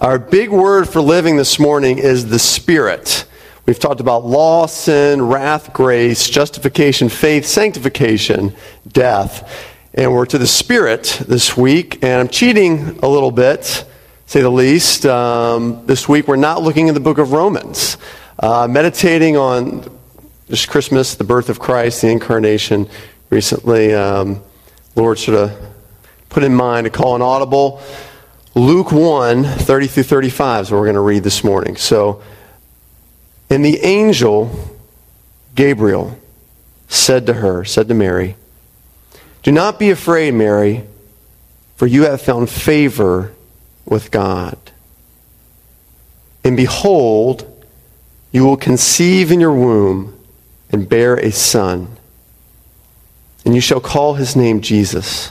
Our big word for living this morning is the Spirit. We've talked about law, sin, wrath, grace, justification, faith, sanctification, death. And we're to the Spirit this week. And I'm cheating a little bit, say the least. Um, this week we're not looking at the book of Romans. Uh, meditating on this Christmas, the birth of Christ, the incarnation, recently, um, Lord sort of put in mind to call an audible. Luke 1, 30 through 35 is what we're going to read this morning. So, and the angel, Gabriel, said to her, said to Mary, Do not be afraid, Mary, for you have found favor with God. And behold, you will conceive in your womb and bear a son, and you shall call his name Jesus.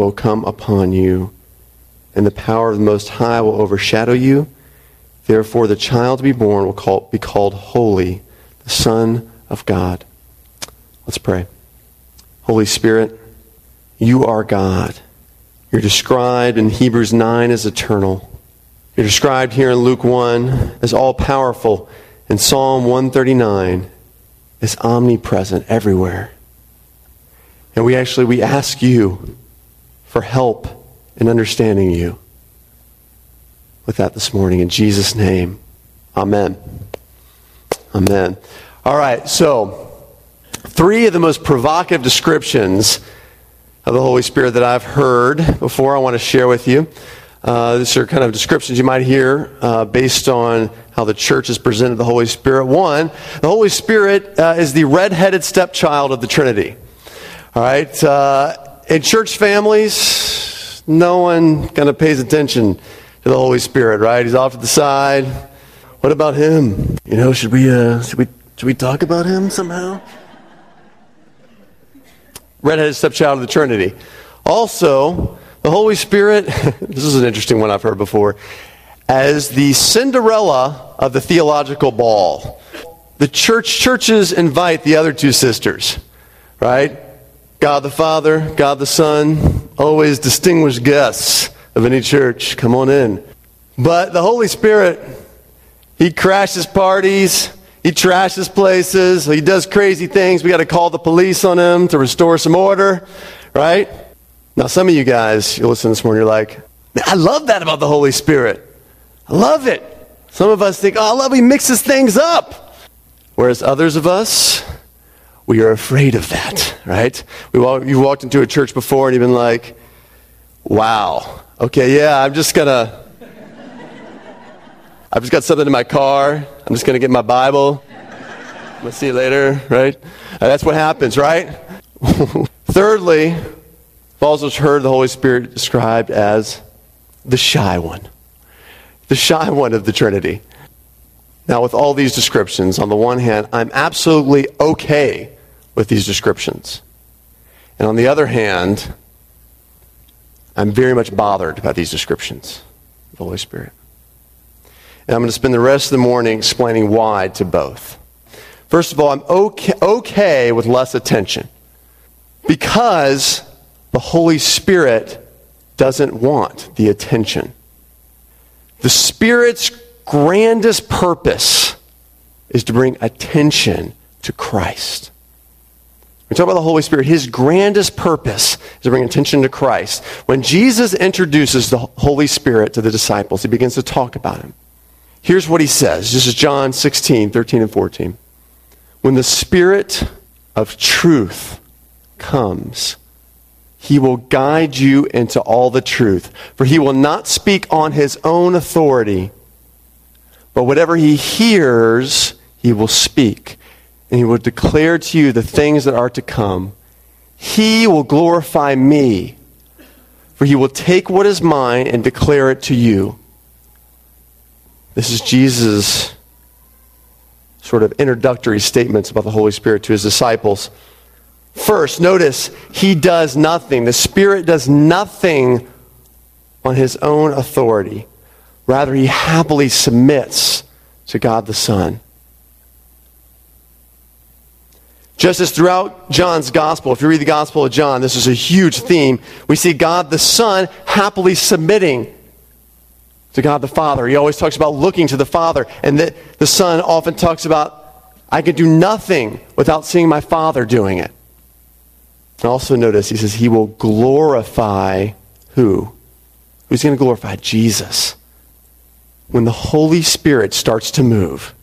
will come upon you, and the power of the Most High will overshadow you. Therefore, the child to be born will call, be called Holy, the Son of God. Let's pray. Holy Spirit, you are God. You're described in Hebrews 9 as eternal. You're described here in Luke 1 as all powerful, and Psalm 139 as omnipresent everywhere. And we actually we ask you for help in understanding you. With that this morning, in Jesus' name, amen. Amen. All right, so three of the most provocative descriptions of the Holy Spirit that I've heard before I want to share with you. Uh, these are kind of descriptions you might hear uh, based on how the church has presented the Holy Spirit. One, the Holy Spirit uh, is the red-headed stepchild of the Trinity. All right, uh, in church families, no one kind of pays attention to the Holy Spirit, right? He's off to the side. What about him? You know, should we uh, should we should we talk about him somehow? Redheaded stepchild of the Trinity. Also, the Holy Spirit. this is an interesting one I've heard before. As the Cinderella of the theological ball, the church churches invite the other two sisters, right? God the Father, God the Son, always distinguished guests of any church. Come on in. But the Holy Spirit, He crashes parties, He trashes places, He does crazy things. We got to call the police on Him to restore some order, right? Now, some of you guys, you listen this morning, you're like, I love that about the Holy Spirit. I love it. Some of us think, oh, I love He mixes things up. Whereas others of us, we are afraid of that, right? We walk, you walked into a church before and you've been like, wow, okay, yeah, I'm just gonna, I've just got something in my car. I'm just gonna get my Bible. I'm gonna see you later, right? Uh, that's what happens, right? Thirdly, I've also heard the Holy Spirit described as the shy one, the shy one of the Trinity. Now, with all these descriptions, on the one hand, I'm absolutely okay with these descriptions. And on the other hand, I'm very much bothered about these descriptions of the Holy Spirit. And I'm going to spend the rest of the morning explaining why to both. First of all, I'm okay, okay with less attention because the Holy Spirit doesn't want the attention. The Spirit's grandest purpose is to bring attention to Christ. We talk about the Holy Spirit. His grandest purpose is to bring attention to Christ. When Jesus introduces the Holy Spirit to the disciples, he begins to talk about him. Here's what he says. This is John 16, 13, and 14. When the Spirit of truth comes, he will guide you into all the truth. For he will not speak on his own authority, but whatever he hears, he will speak and he will declare to you the things that are to come. He will glorify me, for he will take what is mine and declare it to you. This is Jesus' sort of introductory statements about the Holy Spirit to his disciples. First, notice he does nothing. The Spirit does nothing on his own authority. Rather, he happily submits to God the Son. Just as throughout John's gospel, if you read the gospel of John, this is a huge theme. We see God the Son happily submitting to God the Father. He always talks about looking to the Father, and that the Son often talks about, I can do nothing without seeing my Father doing it. And also notice he says he will glorify who? Who's going to glorify? Jesus. When the Holy Spirit starts to move,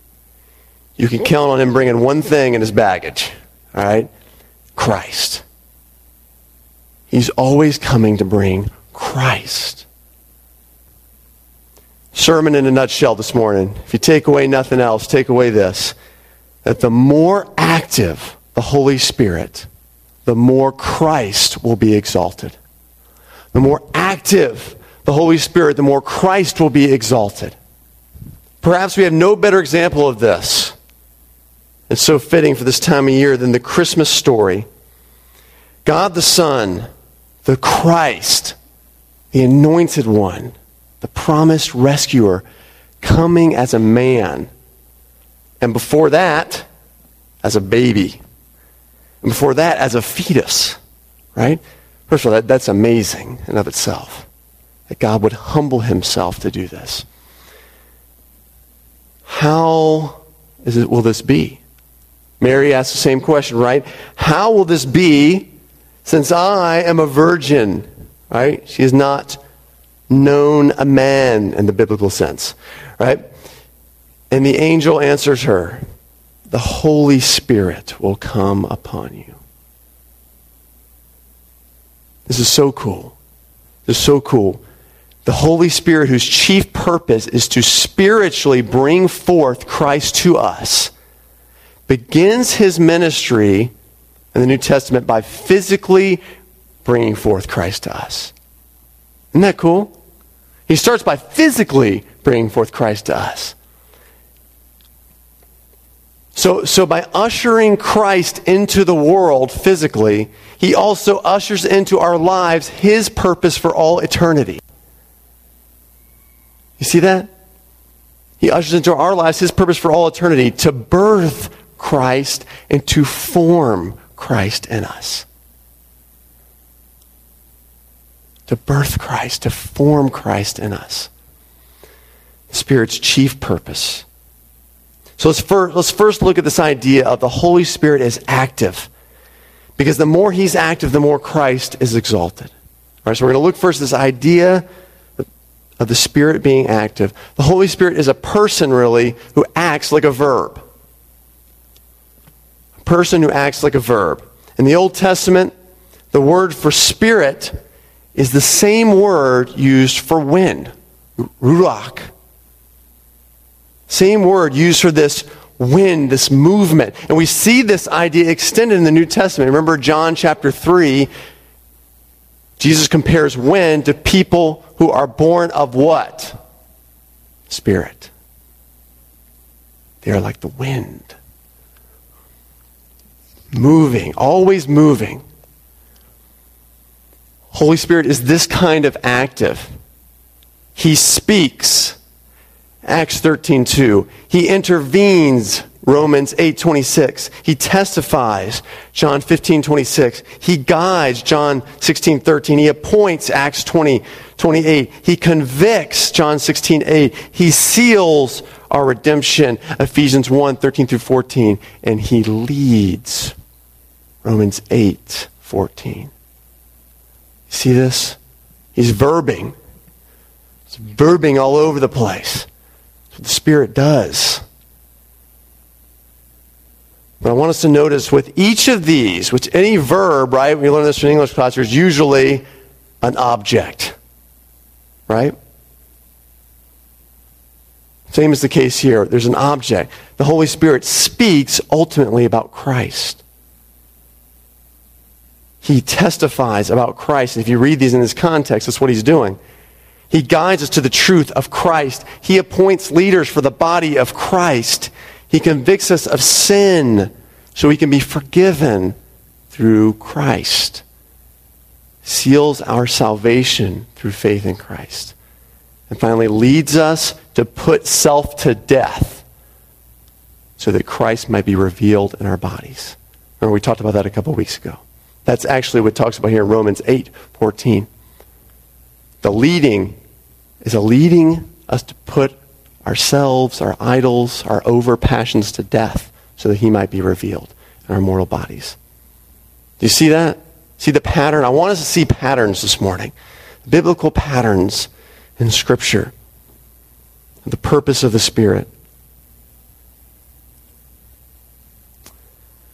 you can count on him bringing one thing in his baggage. All right? Christ. He's always coming to bring Christ. Sermon in a nutshell this morning. If you take away nothing else, take away this that the more active the Holy Spirit, the more Christ will be exalted. The more active the Holy Spirit, the more Christ will be exalted. Perhaps we have no better example of this it's so fitting for this time of year than the Christmas story. God the Son, the Christ, the anointed one, the promised rescuer, coming as a man. And before that, as a baby. And before that, as a fetus. Right? First of all, that, that's amazing in of itself. That God would humble himself to do this. How it, will this be? Mary asked the same question, right? How will this be since I am a virgin? Right? She has not known a man in the biblical sense, right? And the angel answers her, The Holy Spirit will come upon you. This is so cool. This is so cool. The Holy Spirit, whose chief purpose is to spiritually bring forth Christ to us begins his ministry in the New Testament by physically bringing forth Christ to us. Isn't that cool? He starts by physically bringing forth Christ to us. So, so by ushering Christ into the world physically, he also ushers into our lives his purpose for all eternity. You see that? He ushers into our lives his purpose for all eternity to birth Christ and to form Christ in us. To birth Christ, to form Christ in us. The Spirit's chief purpose. So let's first, let's first look at this idea of the Holy Spirit as active. Because the more he's active, the more Christ is exalted. All right, so we're going to look first at this idea of the Spirit being active. The Holy Spirit is a person, really, who acts like a verb person who acts like a verb. In the Old Testament, the word for spirit is the same word used for wind, ruach. Same word used for this wind, this movement. And we see this idea extended in the New Testament. Remember John chapter 3, Jesus compares wind to people who are born of what? Spirit. They are like the wind moving, always moving. Holy Spirit is this kind of active. He speaks. Acts 13:2. He intervenes. Romans 8:26. He testifies. John 15:26. He guides. John 16:13. He appoints. Acts 20:28. He convicts. John 16:8. He seals our redemption. Ephesians 1:13 through 14. And he leads. Romans 8 14. See this? He's verbing. He's verbing all over the place. That's what the Spirit does. But I want us to notice with each of these, which any verb, right, we learn this from English class, there's usually an object. Right? Same is the case here. There's an object. The Holy Spirit speaks ultimately about Christ he testifies about Christ. And If you read these in this context, that's what he's doing. He guides us to the truth of Christ. He appoints leaders for the body of Christ. He convicts us of sin so we can be forgiven through Christ. Seals our salvation through faith in Christ. And finally, leads us to put self to death so that Christ might be revealed in our bodies. Remember, we talked about that a couple weeks ago. That's actually what talks about here in Romans 8 14. The leading is a leading us to put ourselves, our idols, our over passions to death so that he might be revealed in our mortal bodies. Do you see that? See the pattern? I want us to see patterns this morning. Biblical patterns in Scripture. The purpose of the Spirit.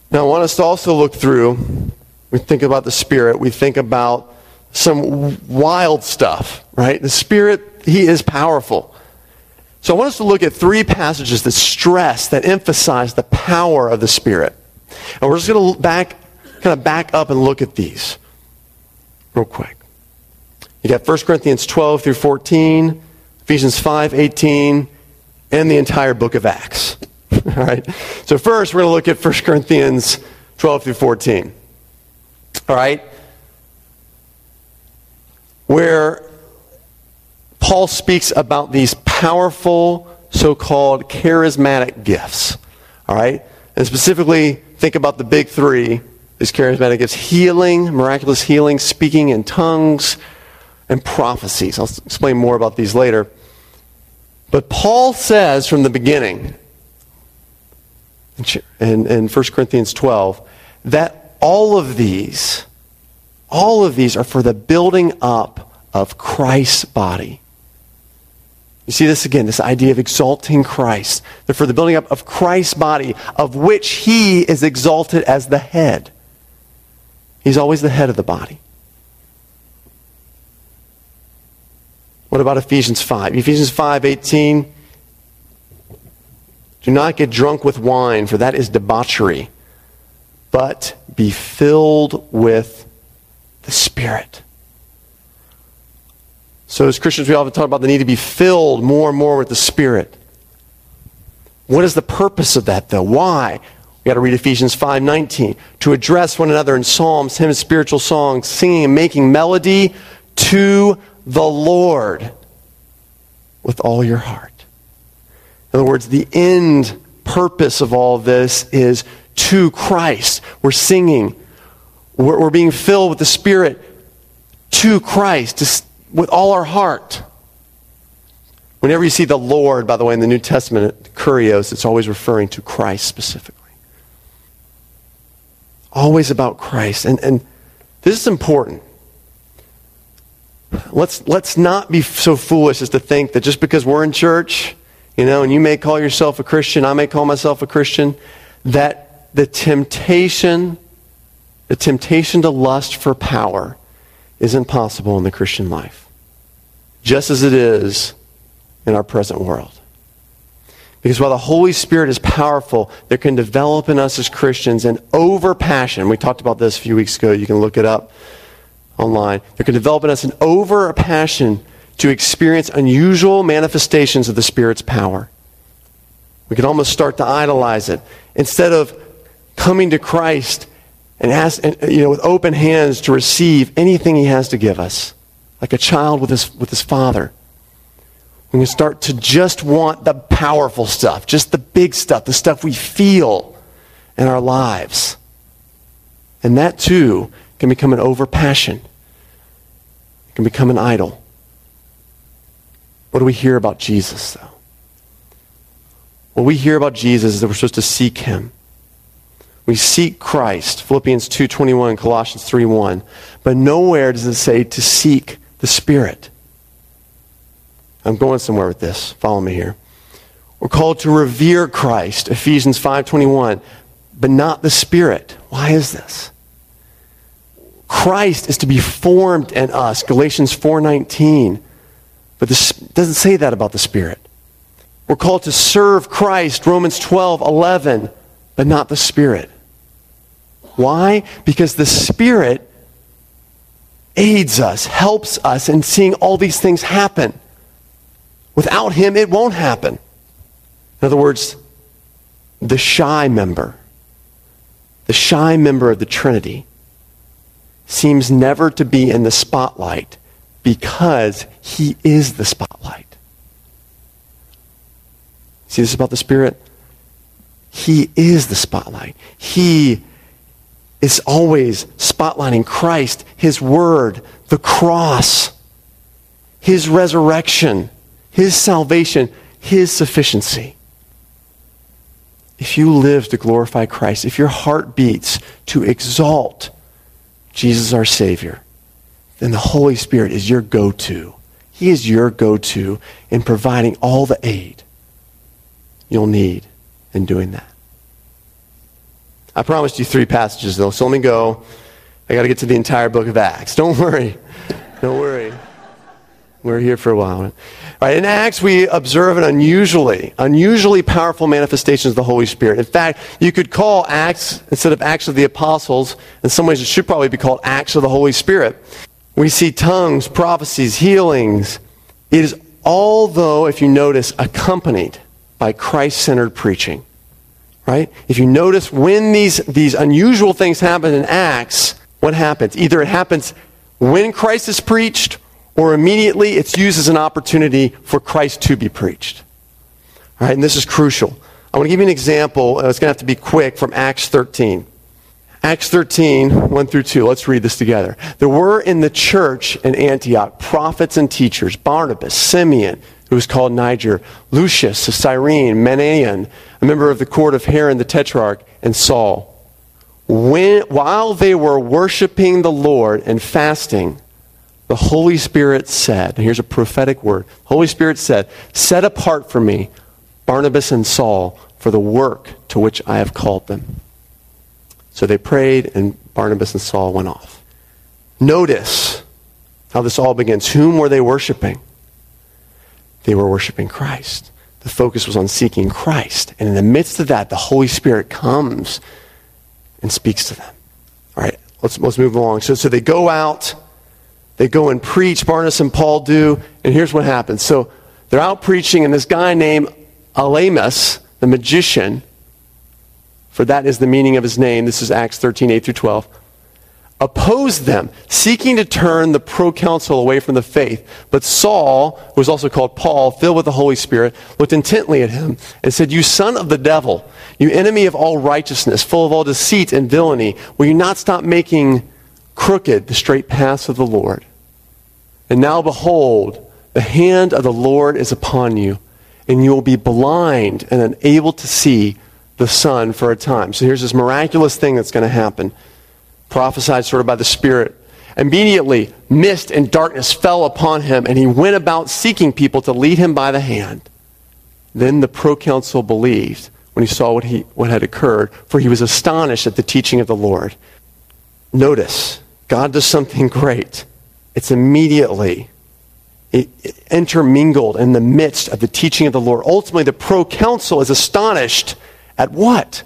Now, I want us to also look through, we think about the Spirit, we think about some wild stuff, right? The Spirit, He is powerful. So I want us to look at three passages that stress, that emphasize the power of the Spirit. And we're just going to back, kind of back up and look at these real quick. You got 1 Corinthians 12 through 14, Ephesians 5, 18, and the entire book of Acts. All right? So first, we're going to look at 1 Corinthians 12 through 14. All right? Where Paul speaks about these powerful so called charismatic gifts. All right? And specifically, think about the big three these charismatic gifts healing, miraculous healing, speaking in tongues, and prophecies. I'll explain more about these later. But Paul says from the beginning in, in 1 Corinthians 12 that all of these, all of these are for the building up of Christ's body. You see this again, this idea of exalting Christ. They're for the building up of Christ's body, of which he is exalted as the head. He's always the head of the body. What about Ephesians 5? Ephesians 5 18. Do not get drunk with wine, for that is debauchery, but be filled with the Spirit. So, as Christians, we often talk about the need to be filled more and more with the Spirit. What is the purpose of that, though? Why? We got to read Ephesians 5:19 to address one another in psalms, hymns, spiritual songs, singing and making melody to the Lord with all your heart. In other words, the end purpose of all this is to Christ. We're singing. We're, we're being filled with the Spirit to Christ, to, with all our heart. Whenever you see the Lord, by the way, in the New Testament, kurios, it's always referring to Christ specifically. Always about Christ. And, and this is important. Let's, let's not be so foolish as to think that just because we're in church, you know, and you may call yourself a Christian, I may call myself a Christian, that the temptation, the temptation to lust for power isn't possible in the Christian life, just as it is in our present world. Because while the Holy Spirit is powerful, there can develop in us as Christians an over passion. We talked about this a few weeks ago. You can look it up online. There can develop in us an over passion to experience unusual manifestations of the Spirit's power. We can almost start to idolize it. Instead of coming to Christ and ask, you know, with open hands to receive anything he has to give us, like a child with his, with his father. We can start to just want the powerful stuff, just the big stuff, the stuff we feel in our lives. And that too can become an overpassion. It can become an idol. What do we hear about Jesus, though? What we hear about Jesus is that we're supposed to seek him. We seek Christ, Philippians 2.21, Colossians 3.1. But nowhere does it say to seek the Spirit. I'm going somewhere with this. Follow me here. We're called to revere Christ, Ephesians 5.21, but not the Spirit. Why is this? Christ is to be formed in us, Galatians 4.19. But this doesn't say that about the Spirit. We're called to serve Christ, Romans 12.11, but not the Spirit. Why? Because the Spirit aids us, helps us in seeing all these things happen. Without him, it won't happen. In other words, the shy member, the shy member of the Trinity, seems never to be in the spotlight because he is the spotlight. See this about the Spirit? He is the spotlight. He is always spotlighting Christ, His Word, the cross, His resurrection, His salvation, His sufficiency. If you live to glorify Christ, if your heart beats to exalt Jesus our Savior, then the Holy Spirit is your go to. He is your go to in providing all the aid you'll need in doing that. I promised you three passages, though, so let me go. I got to get to the entire book of Acts. Don't worry. Don't worry. We're here for a while. All right, in Acts, we observe an unusually, unusually powerful manifestation of the Holy Spirit. In fact, you could call Acts, instead of Acts of the Apostles, in some ways it should probably be called Acts of the Holy Spirit. We see tongues, prophecies, healings. It is all, though, if you notice, accompanied by Christ centered preaching right? If you notice when these, these unusual things happen in Acts, what happens? Either it happens when Christ is preached, or immediately it's used as an opportunity for Christ to be preached. All right, and this is crucial. I want to give you an example. It's going to have to be quick from Acts 13. Acts 13, 1 through 2. Let's read this together. There were in the church in Antioch prophets and teachers Barnabas, Simeon, who was called Niger, Lucius a Cyrene, Manaen, a member of the court of Herod the Tetrarch, and Saul. When, while they were worshiping the Lord and fasting, the Holy Spirit said, and here's a prophetic word Holy Spirit said, Set apart for me Barnabas and Saul for the work to which I have called them. So they prayed, and Barnabas and Saul went off. Notice how this all begins. Whom were they worshiping? They were worshiping Christ. The focus was on seeking Christ. And in the midst of that, the Holy Spirit comes and speaks to them. All right, let's, let's move along. So, so they go out, they go and preach, Barnabas and Paul do, and here's what happens. So they're out preaching, and this guy named Elymas, the magician, for that is the meaning of his name. This is Acts 13, 8 through 12 opposed them, seeking to turn the proconsul away from the faith. But Saul, who was also called Paul, filled with the Holy Spirit, looked intently at him and said, You son of the devil, you enemy of all righteousness, full of all deceit and villainy, will you not stop making crooked the straight paths of the Lord? And now behold, the hand of the Lord is upon you, and you will be blind and unable to see the sun for a time. So here's this miraculous thing that's going to happen prophesied sort of by the Spirit. Immediately, mist and darkness fell upon him, and he went about seeking people to lead him by the hand. Then the proconsul believed when he saw what, he, what had occurred, for he was astonished at the teaching of the Lord. Notice, God does something great. It's immediately intermingled in the midst of the teaching of the Lord. Ultimately, the proconsul is astonished at what?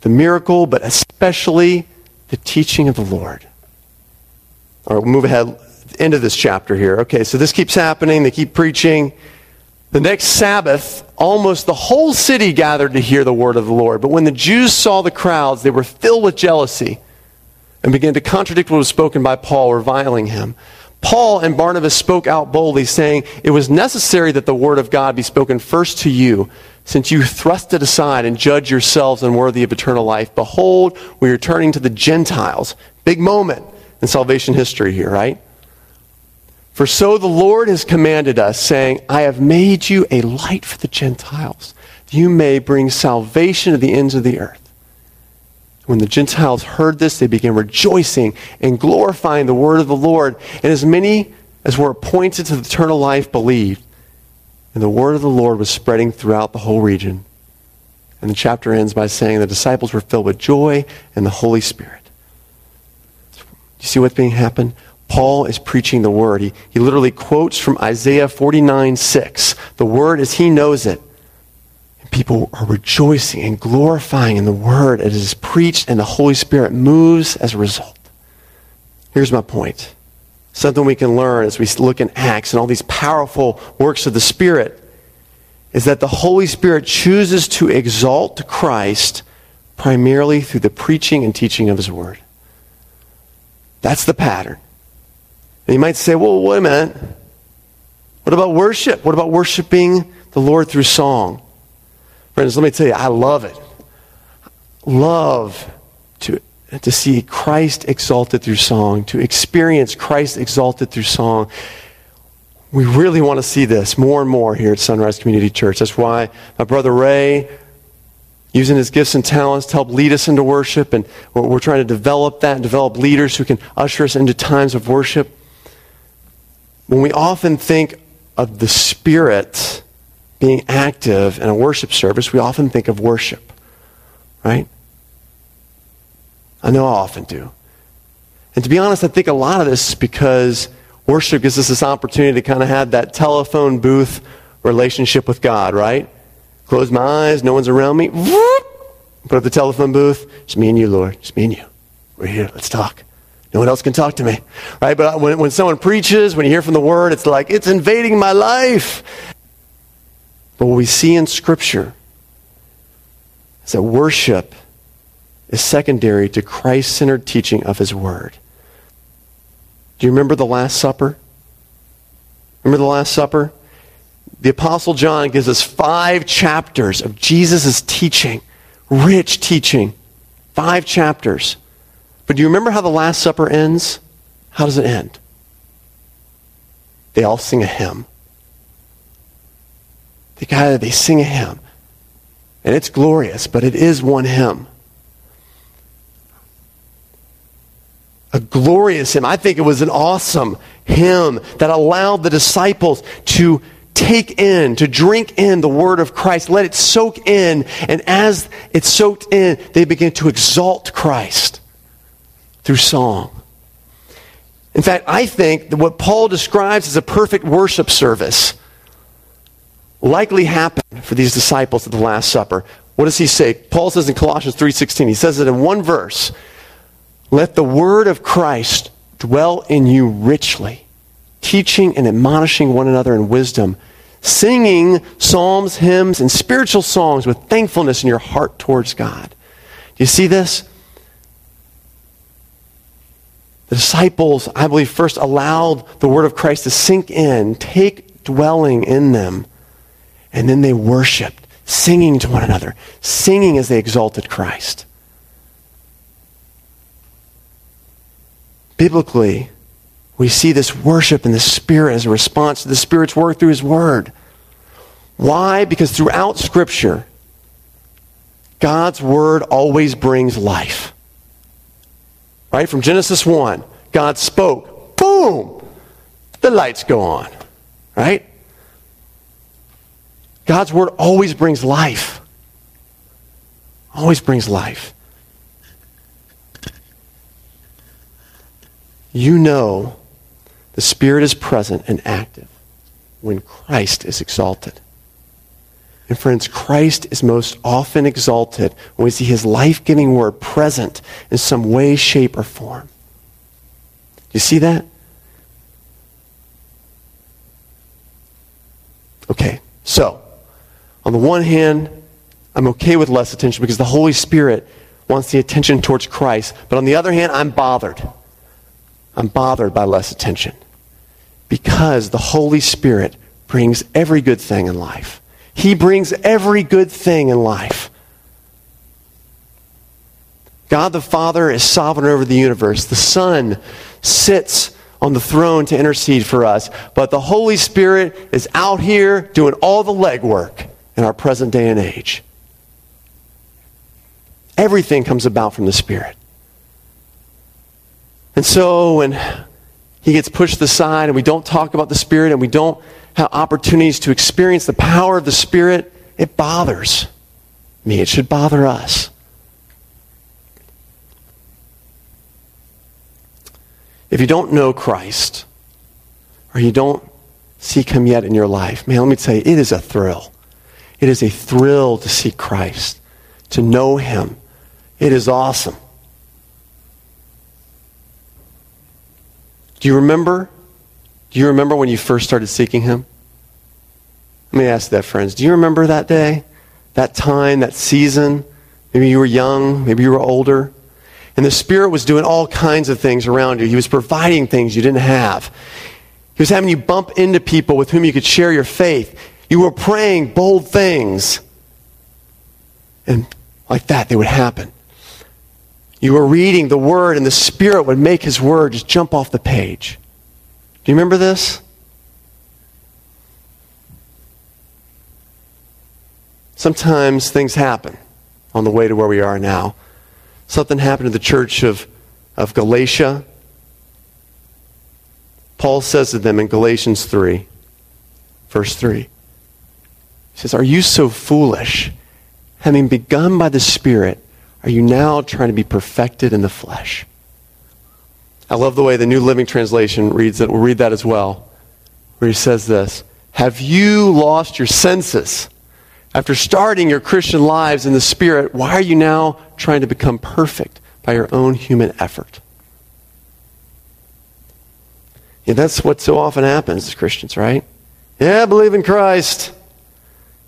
The miracle, but especially the teaching of the Lord. All right, we'll move ahead into this chapter here. Okay, so this keeps happening. They keep preaching. The next Sabbath, almost the whole city gathered to hear the word of the Lord. But when the Jews saw the crowds, they were filled with jealousy and began to contradict what was spoken by Paul, reviling him. Paul and Barnabas spoke out boldly, saying, It was necessary that the word of God be spoken first to you since you thrust it aside and judge yourselves unworthy of eternal life, behold, we are turning to the Gentiles. Big moment in salvation history here, right? For so the Lord has commanded us, saying, I have made you a light for the Gentiles, that you may bring salvation to the ends of the earth. When the Gentiles heard this, they began rejoicing and glorifying the word of the Lord. And as many as were appointed to eternal life believed. And the word of the Lord was spreading throughout the whole region. And the chapter ends by saying the disciples were filled with joy and the Holy Spirit. You see what's being happened? Paul is preaching the word. He, he literally quotes from Isaiah 49 6. The word as he knows it. And people are rejoicing and glorifying in the word as it is preached, and the Holy Spirit moves as a result. Here's my point. Something we can learn as we look in Acts and all these powerful works of the Spirit is that the Holy Spirit chooses to exalt Christ primarily through the preaching and teaching of His Word. That's the pattern. And you might say, well, wait a minute. What about worship? What about worshiping the Lord through song? Friends, let me tell you, I love it. Love to, see Christ exalted through song, to experience Christ exalted through song. We really want to see this more and more here at Sunrise Community Church. That's why my brother Ray, using his gifts and talents to help lead us into worship, and we're trying to develop that and develop leaders who can usher us into times of worship. When we often think of the Spirit being active in a worship service, we often think of worship, right? I know I often do. And to be honest, I think a lot of this is because worship gives us this opportunity to kind of have that telephone booth relationship with God, right? Close my eyes, no one's around me. Whoop, put up the telephone booth. It's me and you, Lord. It's me and you. We're here. Let's talk. No one else can talk to me. Right? But when, when someone preaches, when you hear from the word, it's like, it's invading my life. But what we see in Scripture is that worship is secondary to Christ centered teaching of His Word. Do you remember the Last Supper? Remember the Last Supper? The Apostle John gives us five chapters of Jesus' teaching, rich teaching. Five chapters. But do you remember how the Last Supper ends? How does it end? They all sing a hymn. They, got, they sing a hymn. And it's glorious, but it is one hymn. A glorious hymn. I think it was an awesome hymn that allowed the disciples to take in, to drink in the word of Christ, let it soak in, and as it soaked in, they began to exalt Christ through song. In fact, I think that what Paul describes as a perfect worship service likely happened for these disciples at the Last Supper. What does he say? Paul says in Colossians 3:16, he says it in one verse, "Let the word of Christ dwell in you richly, teaching and admonishing one another in wisdom, singing psalms, hymns, and spiritual songs with thankfulness in your heart towards God." Do you see this? The disciples, I believe, first allowed the word of Christ to sink in, take dwelling in them and then they worshiped, singing to one another, singing as they exalted Christ. Biblically, we see this worship in the Spirit as a response to the Spirit's work through His Word. Why? Because throughout Scripture, God's Word always brings life. Right? From Genesis 1, God spoke. Boom! The lights go on. Right? God's word always brings life. Always brings life. You know the Spirit is present and active when Christ is exalted. And friends, Christ is most often exalted when we see his life giving word present in some way, shape, or form. Do you see that? Okay, so on the one hand, I'm okay with less attention because the Holy Spirit wants the attention towards Christ. But on the other hand, I'm bothered. I'm bothered by less attention because the Holy Spirit brings every good thing in life. He brings every good thing in life. God the Father is sovereign over the universe. The Son sits on the throne to intercede for us. But the Holy Spirit is out here doing all the legwork in our present day and age. Everything comes about from the Spirit. And so when he gets pushed aside and we don't talk about the Spirit and we don't have opportunities to experience the power of the Spirit, it bothers me. It should bother us. If you don't know Christ or you don't seek him yet in your life, man, let me tell you, it is a thrill. It is a thrill to see Christ, to know Him. It is awesome. Do you remember? Do you remember when you first started seeking Him? Let me ask that, friends. Do you remember that day? That time, that season? Maybe you were young, maybe you were older. And the Spirit was doing all kinds of things around you. He was providing things you didn't have. He was having you bump into people with whom you could share your faith. You were praying bold things. And like that, they would happen. You were reading the Word, and the Spirit would make His Word just jump off the page. Do you remember this? Sometimes things happen on the way to where we are now. Something happened to the church of, of Galatia. Paul says to them in Galatians 3, verse 3, he says, Are you so foolish? Having begun by the Spirit, are you now trying to be perfected in the flesh? I love the way the New Living Translation reads it. We'll read that as well, where he says this Have you lost your senses? After starting your Christian lives in the Spirit, why are you now trying to become perfect by your own human effort? Yeah, that's what so often happens as Christians, right? Yeah, I believe in Christ.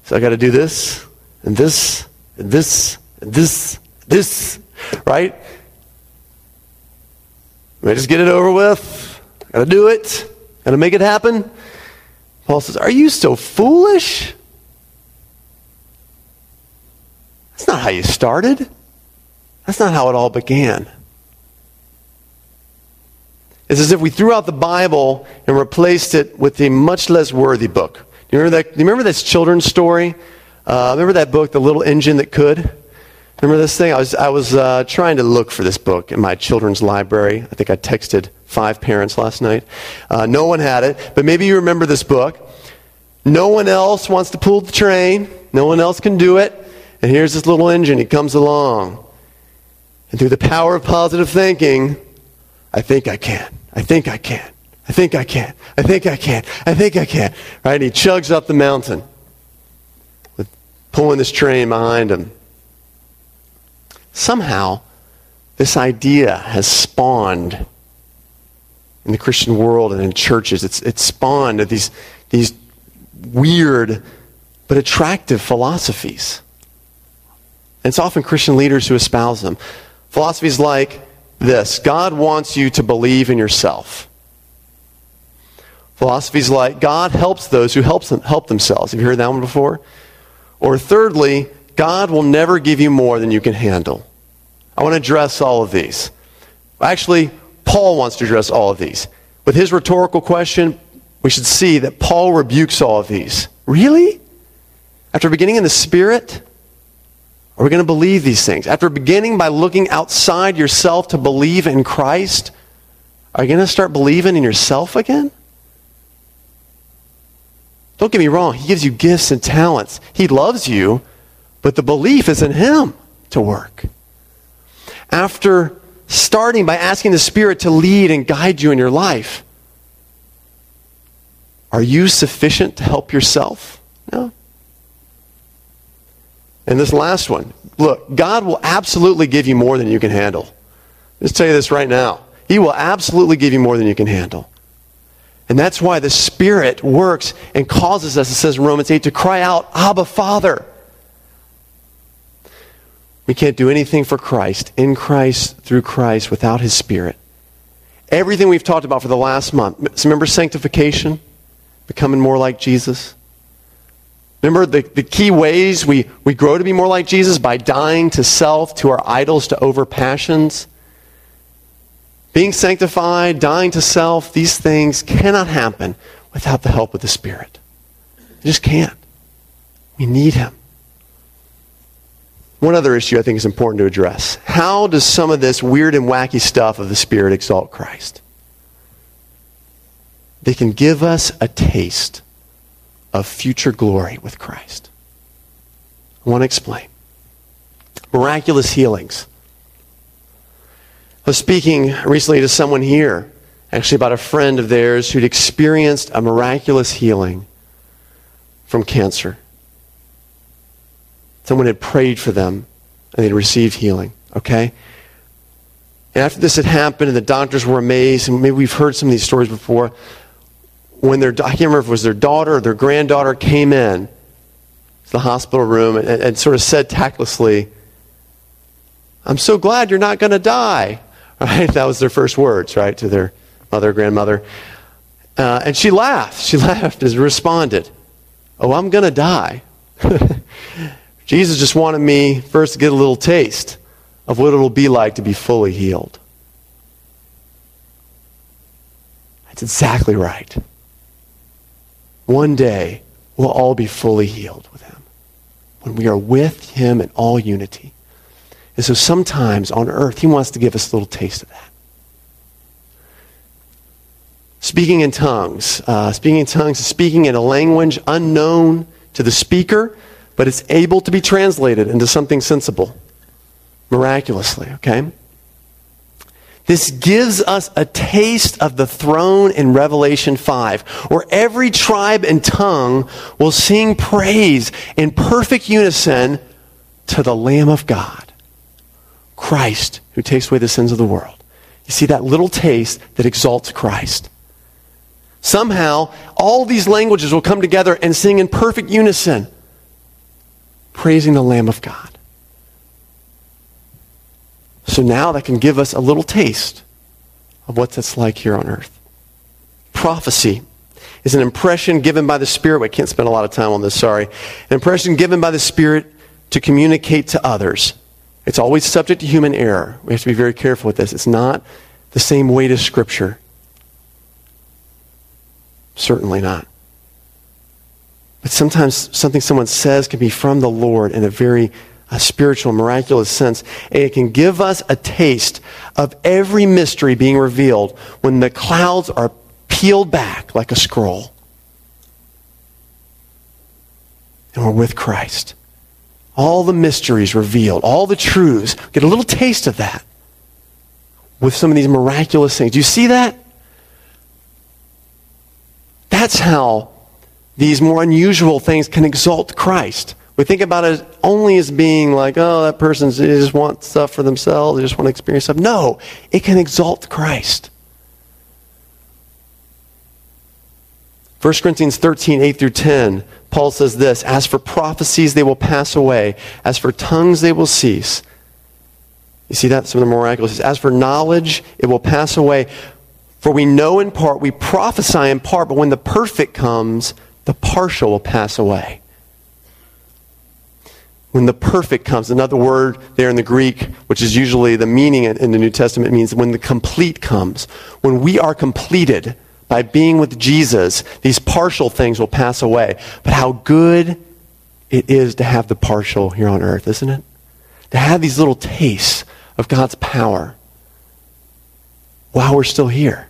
So I got to do this, and this, and this, and this, this, right? I just get it over with. Got to do it. Got to make it happen. Paul says, Are you so foolish? That's not how you started. That's not how it all began. It's as if we threw out the Bible and replaced it with a much less worthy book. Do you remember that? Do you remember this children's story? Uh, remember that book, The Little Engine That Could? Remember this thing? I was, I was uh, trying to look for this book in my children's library. I think I texted five parents last night. Uh, no one had it, but maybe you remember this book. No one else wants to pull the train. No one else can do it. And here's this little engine. He comes along. And through the power of positive thinking, I think I can. I think I can. I think I can. I think I can. I think I can. Right? And he chugs up the mountain with pulling this train behind him. Somehow, this idea has spawned in the Christian world and in churches. It's, it's spawned these, these weird but attractive philosophies. And it's often Christian leaders who espouse them. Philosophies like this God wants you to believe in yourself. Philosophies like God helps those who helps them, help themselves. Have you heard that one before? Or thirdly, God will never give you more than you can handle. I want to address all of these. Actually, Paul wants to address all of these. With his rhetorical question, we should see that Paul rebukes all of these. Really? After beginning in the Spirit? Are we going to believe these things? After beginning by looking outside yourself to believe in Christ, are you going to start believing in yourself again? Don't get me wrong, He gives you gifts and talents. He loves you, but the belief is in Him to work. After starting by asking the Spirit to lead and guide you in your life, are you sufficient to help yourself? No. And this last one look, God will absolutely give you more than you can handle. Let's tell you this right now. He will absolutely give you more than you can handle. And that's why the Spirit works and causes us, it says in Romans 8, to cry out, Abba, Father. We can't do anything for Christ, in Christ, through Christ, without His Spirit. Everything we've talked about for the last month. Remember sanctification? Becoming more like Jesus? Remember the, the key ways we, we grow to be more like Jesus? By dying to self, to our idols, to over passions. Being sanctified, dying to self, these things cannot happen without the help of the Spirit. They just can't. We need Him. One other issue I think is important to address. How does some of this weird and wacky stuff of the Spirit exalt Christ? They can give us a taste of future glory with Christ. I want to explain. Miraculous healings. I was speaking recently to someone here, actually about a friend of theirs who'd experienced a miraculous healing from cancer. Someone had prayed for them and they'd received healing. Okay? And after this had happened and the doctors were amazed, and maybe we've heard some of these stories before, when their, I can't remember if it was their daughter or their granddaughter came in to the hospital room and, and sort of said tactlessly, I'm so glad you're not going to die. Right? That was their first words, right, to their mother, grandmother. Uh, and she laughed. She laughed and responded, Oh, I'm going to die. Jesus just wanted me first to get a little taste of what it'll be like to be fully healed. That's exactly right. One day, we'll all be fully healed with Him when we are with Him in all unity. And so sometimes on earth, He wants to give us a little taste of that. Speaking in tongues. Uh, speaking in tongues is speaking in a language unknown to the speaker, but it's able to be translated into something sensible miraculously, okay? This gives us a taste of the throne in Revelation 5, where every tribe and tongue will sing praise in perfect unison to the Lamb of God, Christ, who takes away the sins of the world. You see that little taste that exalts Christ. Somehow, all these languages will come together and sing in perfect unison, praising the Lamb of God. So now that can give us a little taste of what that's like here on earth. Prophecy is an impression given by the Spirit. We can't spend a lot of time on this, sorry. An impression given by the Spirit to communicate to others. It's always subject to human error. We have to be very careful with this. It's not the same weight as Scripture. Certainly not. But sometimes something someone says can be from the Lord in a very a spiritual, miraculous sense. And it can give us a taste of every mystery being revealed when the clouds are peeled back like a scroll. And we're with Christ. All the mysteries revealed, all the truths. Get a little taste of that with some of these miraculous things. Do you see that? That's how these more unusual things can exalt Christ. We think about it only as being like, oh, that person just wants stuff for themselves, they just want to experience stuff. No, it can exalt Christ. 1 Corinthians 13, 8 through 10, Paul says this As for prophecies, they will pass away. As for tongues, they will cease. You see that? Some of the miraculous. As for knowledge, it will pass away. For we know in part, we prophesy in part, but when the perfect comes, the partial will pass away when the perfect comes. Another word there in the Greek, which is usually the meaning in the New Testament, means when the complete comes. When we are completed by being with Jesus, these partial things will pass away. But how good it is to have the partial here on earth, isn't it? To have these little tastes of God's power while we're still here.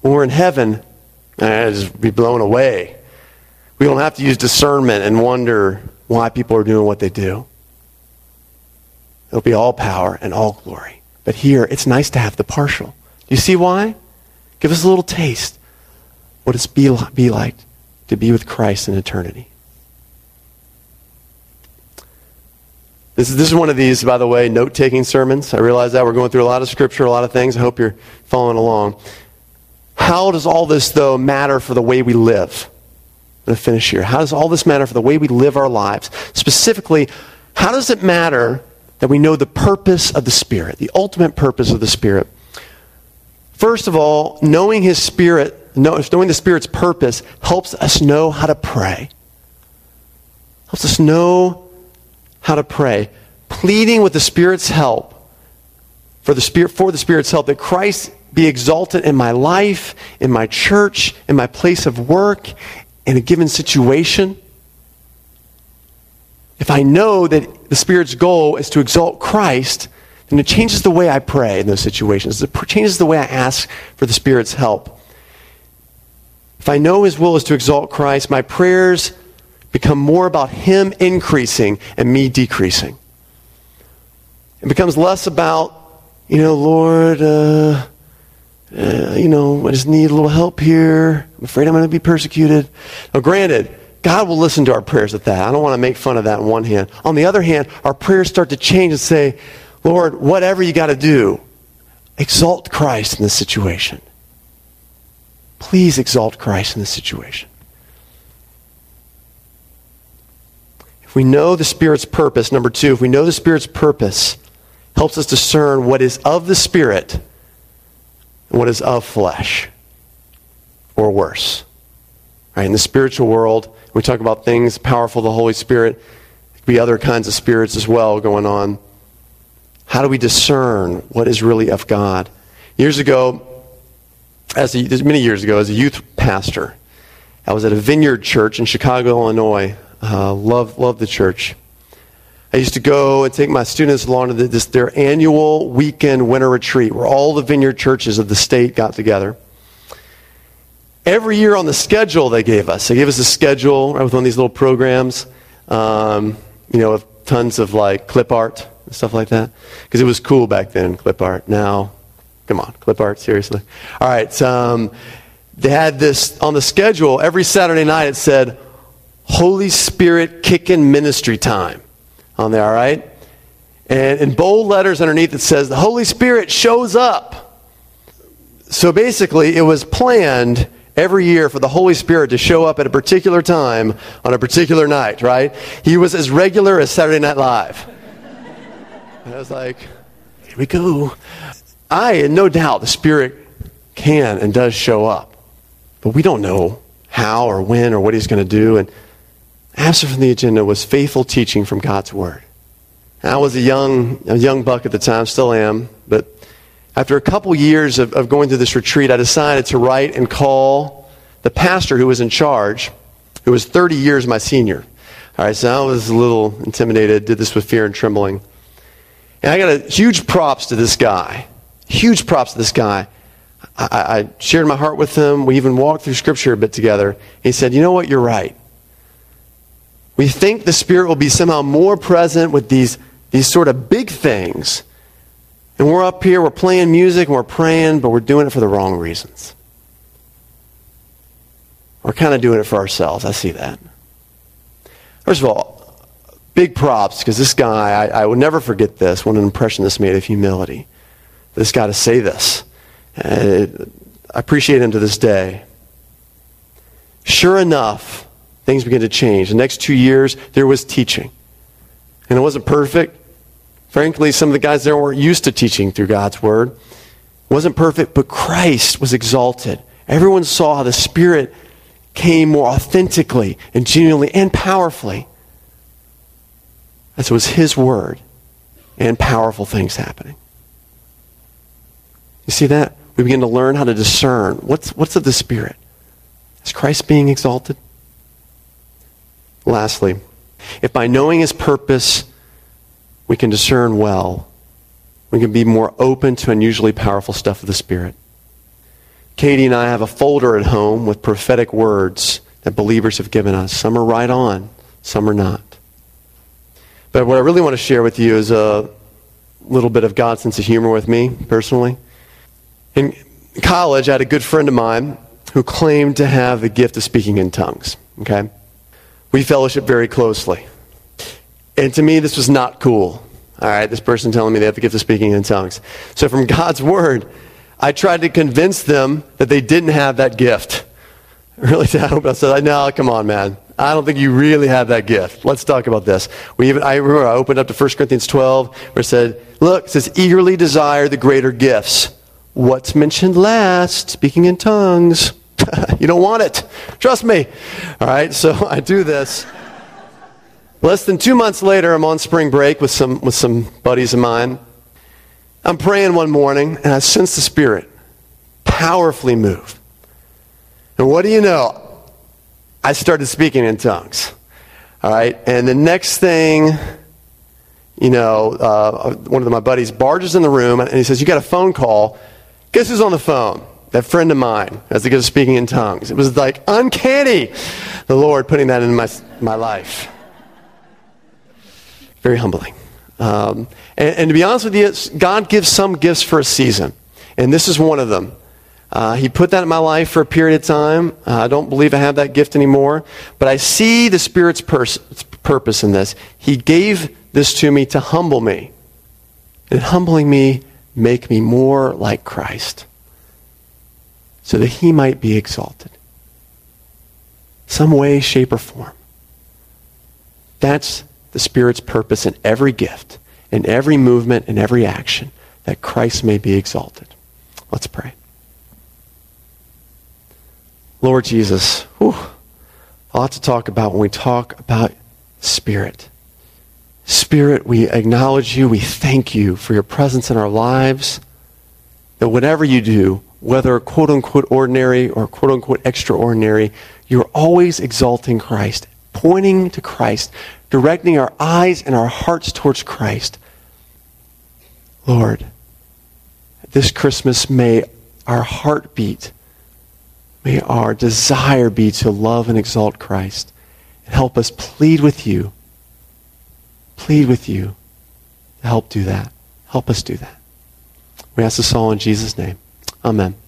When we're in heaven, eh, just be blown away. We don't have to use discernment and wonder why people are doing what they do. It'll be all power and all glory. But here, it's nice to have the partial. Do you see why? Give us a little taste. What it's be, be like to be with Christ in eternity. This is, this is one of these, by the way, note taking sermons. I realize that we're going through a lot of scripture, a lot of things. I hope you're following along. How does all this, though, matter for the way we live? I'm going to finish here. How does all this matter for the way we live our lives? Specifically, how does it matter that we know the purpose of the Spirit, the ultimate purpose of the Spirit? First of all, knowing His Spirit, knowing the Spirit's purpose, helps us know how to pray. Helps us know how to pray. Pleading with the Spirit's help, for the Spirit, for the Spirit's help, that Christ be exalted in my life, in my church, in my place of work, in a given situation, if I know that the Spirit's goal is to exalt Christ, then it changes the way I pray in those situations. It changes the way I ask for the Spirit's help. If I know His will is to exalt Christ, my prayers become more about Him increasing and me decreasing. It becomes less about, you know, Lord, uh, uh, you know, I just need a little help here. I'm afraid I'm going to be persecuted. Now, granted, God will listen to our prayers at that. I don't want to make fun of that on one hand. On the other hand, our prayers start to change and say, Lord, whatever you got to do, exalt Christ in this situation. Please exalt Christ in this situation. If we know the Spirit's purpose, number two, if we know the Spirit's purpose, helps us discern what is of the Spirit and what is of flesh, or worse. Right? In the spiritual world, we talk about things powerful the Holy Spirit. Could be other kinds of spirits as well going on. How do we discern what is really of God? Years ago, as a, many years ago, as a youth pastor, I was at a vineyard church in Chicago, Illinois. Uh, love, love the church. I used to go and take my students along to this, their annual weekend winter retreat where all the vineyard churches of the state got together. Every year on the schedule they gave us, they gave us a schedule right, with one of these little programs, um, you know, with tons of like clip art and stuff like that. Because it was cool back then, clip art. Now, come on, clip art, seriously. All right, um, they had this on the schedule every Saturday night. It said, Holy Spirit kicking ministry time on there, all right? And in bold letters underneath it says, the Holy Spirit shows up. So basically, it was planned every year for the Holy Spirit to show up at a particular time on a particular night, right? He was as regular as Saturday Night Live. And I was like, here we go. I, and no doubt, the Spirit can and does show up. But we don't know how or when or what he's going to do. And absent from the agenda was faithful teaching from God's Word. I was a young, a young buck at the time, still am, but after a couple years of, of going through this retreat, I decided to write and call the pastor who was in charge, who was 30 years my senior. All right, so I was a little intimidated, did this with fear and trembling. And I got a huge props to this guy. Huge props to this guy. I, I shared my heart with him. We even walked through scripture a bit together. He said, You know what? You're right. We think the Spirit will be somehow more present with these, these sort of big things and we're up here, we're playing music, and we're praying, but we're doing it for the wrong reasons. We're kind of doing it for ourselves. I see that. First of all, big props, because this guy, I, I will never forget this, what an impression this made of humility. This guy to say this. And I appreciate him to this day. Sure enough, things began to change. The next two years, there was teaching. And it wasn't perfect. Frankly, some of the guys there weren't used to teaching through God's Word. wasn't perfect, but Christ was exalted. Everyone saw how the Spirit came more authentically and genuinely and powerfully. As it was His Word and powerful things happening. You see that? We begin to learn how to discern what's, what's of the Spirit. Is Christ being exalted? Lastly, if by knowing His purpose we can discern well. We can be more open to unusually powerful stuff of the Spirit. Katie and I have a folder at home with prophetic words that believers have given us. Some are right on, some are not. But what I really want to share with you is a little bit of God's sense of humor with me personally. In college, I had a good friend of mine who claimed to have the gift of speaking in tongues. Okay? We fellowship very closely. And to me, this was not cool. All right, this person telling me they have the gift of speaking in tongues. So, from God's word, I tried to convince them that they didn't have that gift. Really, sad. I said, "No, come on, man. I don't think you really have that gift. Let's talk about this." We even, I remember, I opened up to 1 Corinthians 12, where it said, "Look, it says, eagerly desire the greater gifts. What's mentioned last? Speaking in tongues. you don't want it. Trust me. All right, so I do this." Less than two months later, I'm on spring break with some, with some buddies of mine. I'm praying one morning, and I sense the Spirit powerfully move. And what do you know? I started speaking in tongues. All right, and the next thing, you know, uh, one of my buddies barges in the room, and he says, "You got a phone call? Guess who's on the phone?" That friend of mine, as gift of speaking in tongues. It was like uncanny, the Lord putting that in my my life. Very humbling. Um, and, and, to be honest with you, God gives some gifts for a season, and this is one of them. Uh, he put that in my life for a period of time. Uh, I don't believe I have that gift anymore, but I see the Spirit's pers- purpose in this. He gave this to me to humble me And humbling me, make me more like Christ so that he might be exalted. Some way, shape, or form. That's the Spirit's purpose in every gift, in every movement, in every action, that Christ may be exalted. Let's pray. Lord Jesus, whew, a lot to talk about when we talk about Spirit. Spirit, we acknowledge you. We thank you for your presence in our lives. That whatever you do, whether quote unquote ordinary or quote unquote extraordinary, you're always exalting Christ, pointing to Christ, directing our eyes and our hearts towards Christ. Lord, this Christmas may our heartbeat, may our desire be to love and exalt Christ. And help us plead with you plead with you to help do that. Help us do that. We ask this all in Jesus' name. Amen.